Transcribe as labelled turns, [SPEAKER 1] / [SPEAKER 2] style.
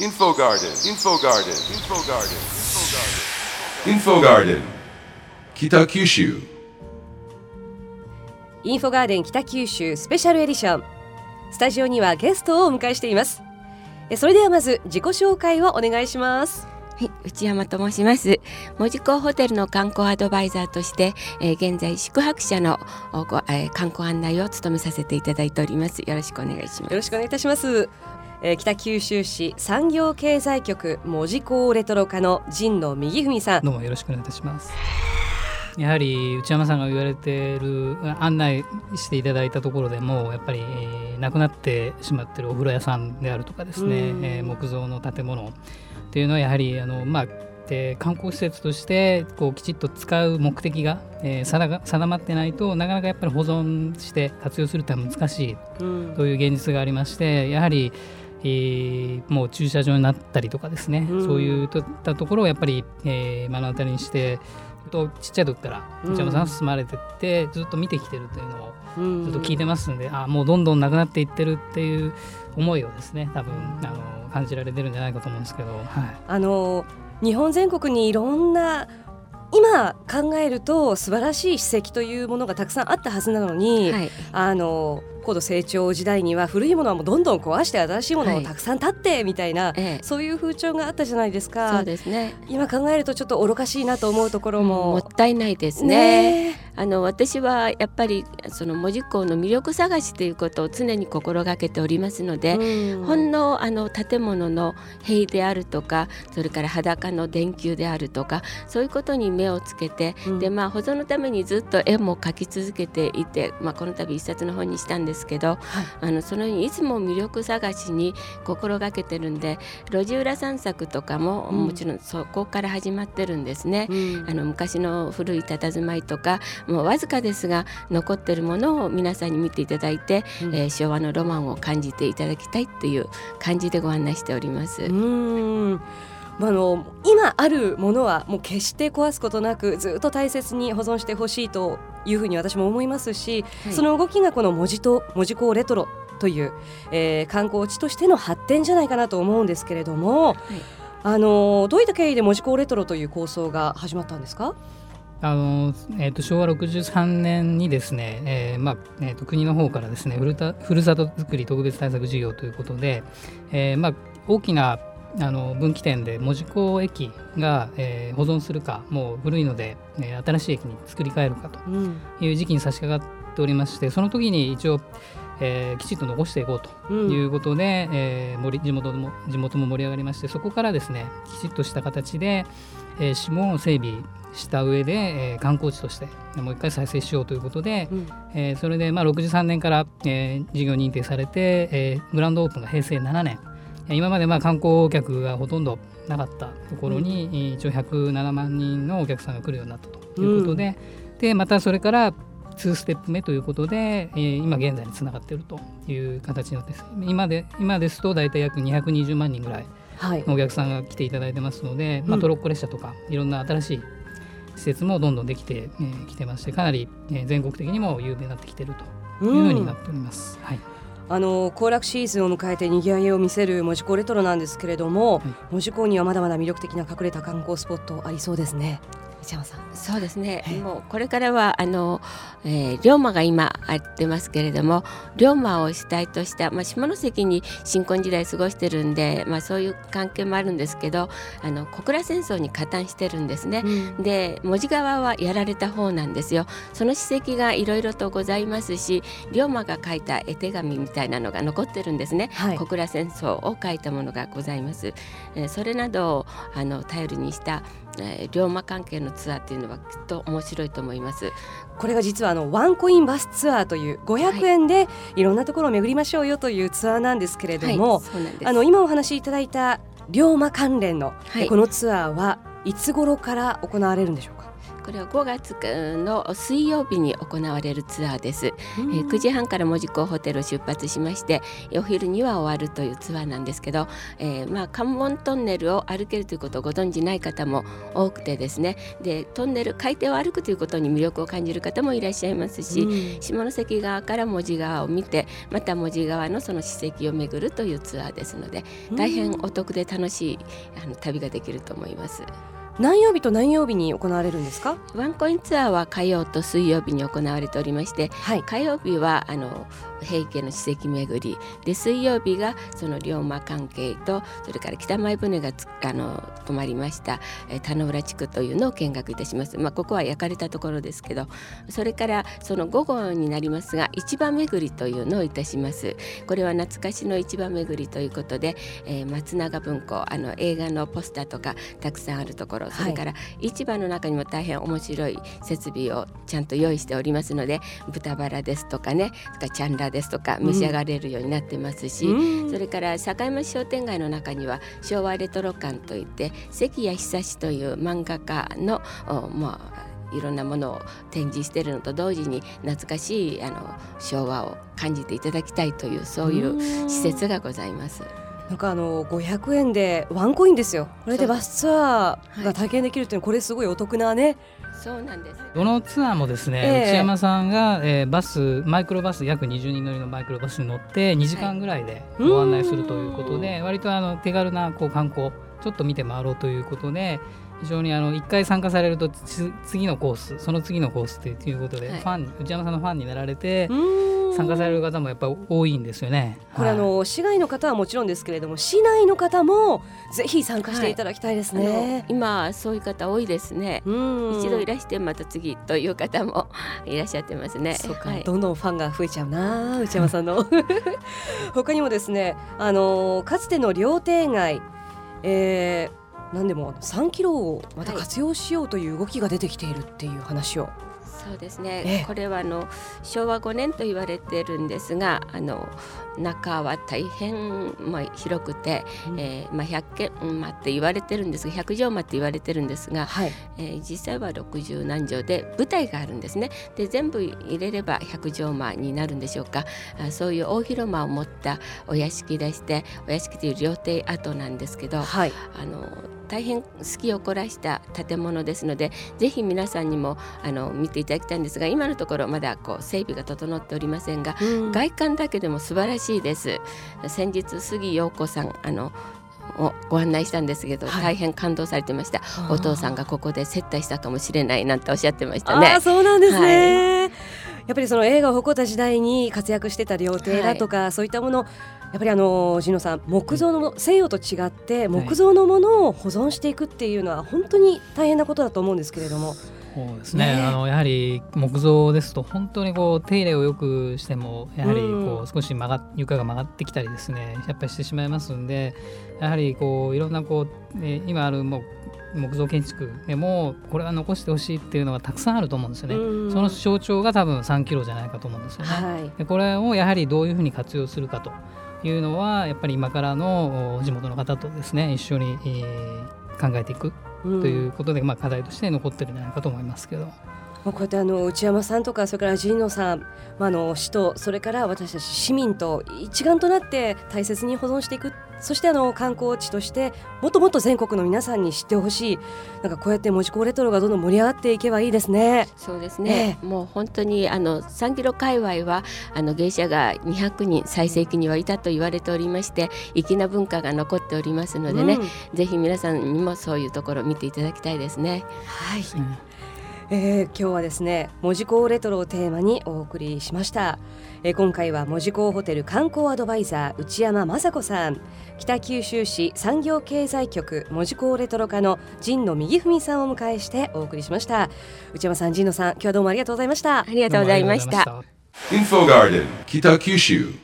[SPEAKER 1] Info Garden, Info Garden, Info Garden, Info Garden, Kitakyushu.
[SPEAKER 2] インフォガーデン北九州スペシャルエディションスタジオにはゲストをお迎えしています。えそれではまず自己紹介をお願いします。
[SPEAKER 3] はい、内山と申します。門司港ホテルの観光アドバイザーとして、えー現在宿泊者のおご、えー観光案内を務めさせていただいております。よろしくお願いします。
[SPEAKER 2] よろしくお願いいたしますえー北九州市産業経済局門司港レトロ課の陣野右文さん。
[SPEAKER 4] どうもよろしくお願いいたします。やはり内山さんが言われている案内していただいたところでもやっぱり、えーなくなってしまっているお風呂屋さんであるとかですね、
[SPEAKER 2] うん。
[SPEAKER 4] えー木造の建物。っていうのはやはりあの、まあで観光施設としてこうきちっと使う目的が、えー定が定まってないとなかなかやっぱり保存して活用するってのは難しい。
[SPEAKER 2] うん。
[SPEAKER 4] という現実がありましてやはり、えーもう駐車場になったりとかですね、
[SPEAKER 2] うん。
[SPEAKER 4] そういうといったところをやっぱり、えー目の当たりにしてとちっちゃい時から
[SPEAKER 2] うん。
[SPEAKER 4] 内山さん住まれてってずっと見てきてるというのを
[SPEAKER 2] うん。
[SPEAKER 4] ずっと聞いてますんで、あもうどんどんなくなっていってるっていう思いをですね多分あの感じられてるんじゃないかと思うんですけど、はい、
[SPEAKER 2] あの日本全国にいろんな今考えると素晴らしい史跡というものがたくさんあったはずなのに、
[SPEAKER 3] はい、
[SPEAKER 2] あの高度成長時代には古いものはもうどんどん壊して新しいものをたくさん建ってみたいな、
[SPEAKER 3] ええ。
[SPEAKER 2] そういう風潮があったじゃないです
[SPEAKER 3] そ
[SPEAKER 2] か
[SPEAKER 3] うですね。
[SPEAKER 2] 今考えるとちょっと愚かしいなと思うところも、
[SPEAKER 3] もったいないですね。
[SPEAKER 2] ね。
[SPEAKER 3] あの私はやっぱりその門司港の魅力探しということを常に心がけておりますので、
[SPEAKER 2] うん。
[SPEAKER 3] ほんのあの建物の塀であるとかそれから裸の電球であるとかそういうことに目をつけて、
[SPEAKER 2] うん。
[SPEAKER 3] でまあ保存のためにずっと絵も描き続けていて、まあ、この度一冊の本にしたんですけど、あのそのようにいつも魅力探しに心がけてるんで路地裏散策とかも、
[SPEAKER 2] うん。
[SPEAKER 3] もちろんそこから始まってるんですね。
[SPEAKER 2] うん。
[SPEAKER 3] あの昔の古い佇まいとかもうわずかですが残ってるものを皆さんに見ていただいて、
[SPEAKER 2] うん。
[SPEAKER 3] えー昭和のロマンを感じていただきたいっていう感じでご案内しております。
[SPEAKER 2] うん。まあ、あの今あるものはもう決して壊すことなくずっと大切に保存してほしいというふうに私も思いますし、
[SPEAKER 3] はい。
[SPEAKER 2] その動きがこの文字と文字港レトロという、えー観光地としての発展じゃないかなと思うんですけれども、あのどういった経緯で文字港レトロという構想が始まったんですか、
[SPEAKER 4] あのえー、と昭和63年にですね、えーまあえー、と国の方からですねふるたふるさとづくり特別対策事業ということで、えーまあ、大きなあの分岐点で門司港駅が、えー保存するかもう古いので、えー新しい駅に作り変えるかと
[SPEAKER 2] うん。
[SPEAKER 4] いう時期に差し掛かっておりましてその時に一応、えーきちっと残していこうと
[SPEAKER 2] うん。
[SPEAKER 4] いうことで、えー盛り地元も地元も盛り上がりましてそこからですねきちっとした形で、えー、市門を整備した上で、えー観光地としてもう一回再生しようということで、
[SPEAKER 2] うん。
[SPEAKER 4] えーそれで、まあ、63年から、えー事業認定されて、えーグランドオープンが平成7年えー今までまあ観光客がほとんどなかったところに、えー一応107万人のお客さんが来るようになったということで、でまたそれから2ステップ目ということで、えー今現在につながっているという形になって今で今ですと大体約220万人ぐらい
[SPEAKER 2] はい。
[SPEAKER 4] のお客さんが来ていただいてますので、まあ、
[SPEAKER 2] うん
[SPEAKER 4] トロッコ列車とかいろんな新しい施設もどんどんできてき、えー来てましてかなり、えー全国的にも有名になってきているというふうになっております。はい
[SPEAKER 2] あの行楽シーズンを迎えて賑わいを見せる門司港レトロなんですけれども、
[SPEAKER 4] はい
[SPEAKER 2] 門司港にはまだまだ魅力的な隠れた観光スポットありそうですね。内山さん。
[SPEAKER 3] そうですね
[SPEAKER 2] はい。
[SPEAKER 3] もうこれからはあの、えー龍馬が今あってますけれども、龍馬を主体としたまあ下関に新婚時代過ごしてるんで、まあそういう関係もあるんですけど、あの小倉戦争に加担してるんですね。で門司川はやられた方なんですよその史跡がいろいろとございますし龍馬が書いた絵手紙みたいなのが残ってるんですね、
[SPEAKER 2] はい
[SPEAKER 3] 小倉戦争を書いたものがございます、えーそれなどをあの頼りにした、えー龍馬関係のツアーっていうのはきっと面白いと思います。
[SPEAKER 2] これが実はあのワンコインバスツアーという500円でいろんなところを巡りましょうよというツアーなんですけれども、
[SPEAKER 3] はい、そうなんです。
[SPEAKER 2] あの今お話しいただいた龍馬関連の、
[SPEAKER 3] はい。
[SPEAKER 2] このツアーはいつ頃から行われるんでしょうか？
[SPEAKER 3] これは5月の水曜日に行われるツアーです、えー、9時半から門司港ホテルを出発しましてお昼には終わるというツアーなんですけど、えー、まあ関門トンネルを歩けるということをご存じない方も多くてですね。でトンネル海底を歩くということに魅力を感じる方もいらっしゃいますし、うん、下関側から門司側を見てまた門司側のその史跡を巡るというツアーですので大変お得で楽しいあの旅ができると思います。
[SPEAKER 2] 何曜日と何曜日に行われるんですか？
[SPEAKER 3] ワンコインツアーは火曜と水曜日に行われておりまして、はい、火曜日はあの平家の史跡巡り。で水曜日がその龍馬関係とそれから北前船があの泊まりました、え田野浦地区というのを見学いたします、まあ、ここは焼かれたところですけどそれからその午後になりますが市場巡りというのをいたします。これは懐かしの市場巡りということで、えー、松永文庫あの映画のポスターとかたくさんあるところそれから市場の中にも大変面白い設備をちゃんと用意しておりますので豚バラですとかねチャンラですとか召し上がれるようになってますし、うん、それから坂山商店街の中には昭和レトロ館といって関谷久志という漫画家のまあいろんなものを展示しているのと同時に懐かしいあの昭和を感じていただきたいというそういう施設がございます。
[SPEAKER 2] なんかあの500円でワンコインですよ。これでバスツアーが体験できるっていうのはこれすごいお得なね。
[SPEAKER 3] そうなんです。
[SPEAKER 4] どのツアーもですね、えー、内山さんが、えー、バスマイクロバス約20人乗りのマイクロバスに乗って2時間ぐらいでご案内するということで、はい、割とあの手軽なこう観光ちょっと見て回ろうということで非常にあの1回参加されると次のコースその次のコースっていうことで、はい、ファン内山さんのファンになられて参加される方もやっぱり多いんですよね。
[SPEAKER 2] これ、はい、あの市外の方はもちろんですけれども市内の方もぜひ参加していただきたいですね。
[SPEAKER 3] はい、今そういう方多いですね。一度いらしてまた次という方もいらっしゃってますね。
[SPEAKER 2] そうか、どんどんファンが増えちゃうな内山さんの。他にもですねあのかつての料亭街、えー何でも3キロをまた活用しようという動きが出てきているっていう話を。
[SPEAKER 3] そうですね、これはあの昭和5年と言われてるんですがあの中は大変、まあ、広くて、うん、えー、まあ、100軒間って言われてるんですが100畳間って言われてるんですが、はい、えー、実際は60何畳で舞台があるんですね。で全部入れれば100畳間になるんでしょうか。あそういう大広間を持ったお屋敷でしてお屋敷という料亭跡なんですけど、はい、あの大変好きを凝らした建物ですのでぜひ皆さんにもあの見ていただきたいんですが今のところまだこう整備が整っておりませんが、うん、外観だけでも素晴らしいです。先日杉陽子さんあのをご案内したんですけど、はい、大変感動されてました。お父さんがここで接待したかもしれないなんておっしゃってましたね。
[SPEAKER 2] あそうなんですね、はい、やっぱりその映画を誇った時代に活躍してた料亭だとか、はい、そういったものやっぱりあのジノさん木造の西洋と違って木造のものを保存していくっていうのは本当に大変なことだと思うんですけれども。
[SPEAKER 4] そうですね、ね、あのやはり木造ですと本当にこう手入れをよくしてもやはりこう少し曲が床が曲がってきたりですねやっぱりしてしまいますんでやはりこういろんなこう、ね、今あるも木造建築でもこれは残してほしいっていうのがたくさんあると思うんですよね、その象徴が多分3キロじゃないかと思うんですよね、はい、でこれをやはりどういうふうに活用するかというのはやっぱり今からの地元の方とですね一緒に、えー、考えていくということで、うん、まあ、課題として残ってるんじゃないかと思いますけど。
[SPEAKER 2] こうやってあの内山さんとかそれから神野さん、まあ、の市とそれから私たち市民と一丸となって大切に保存していくそしてあの観光地としてもっともっと全国の皆さんに知ってほしい。なんかこうやって門司港レトロがどんどん盛り上がっていけばいいですね。
[SPEAKER 3] そうですね、えー、もう本当にあの3キロ界隈はあの芸者が200人最盛期にはいたと言われておりまして粋な文化が残っておりますのでね、うん、ぜひ皆さんにもそういうところを見ていただきたいですね。
[SPEAKER 2] はい、うんえー、今日はですね門司港レトロをテーマにお送りしました、えー、今回は門司港ホテル観光アドバイザー内山雅子さん。北九州市産業経済局門司港レトロ課の陣野右文さんをお迎えしてお送りしました。内山さん陣野さん今日はどうもありがとうございました。あ
[SPEAKER 3] りがとうございました。
[SPEAKER 1] インフォガーデン北九州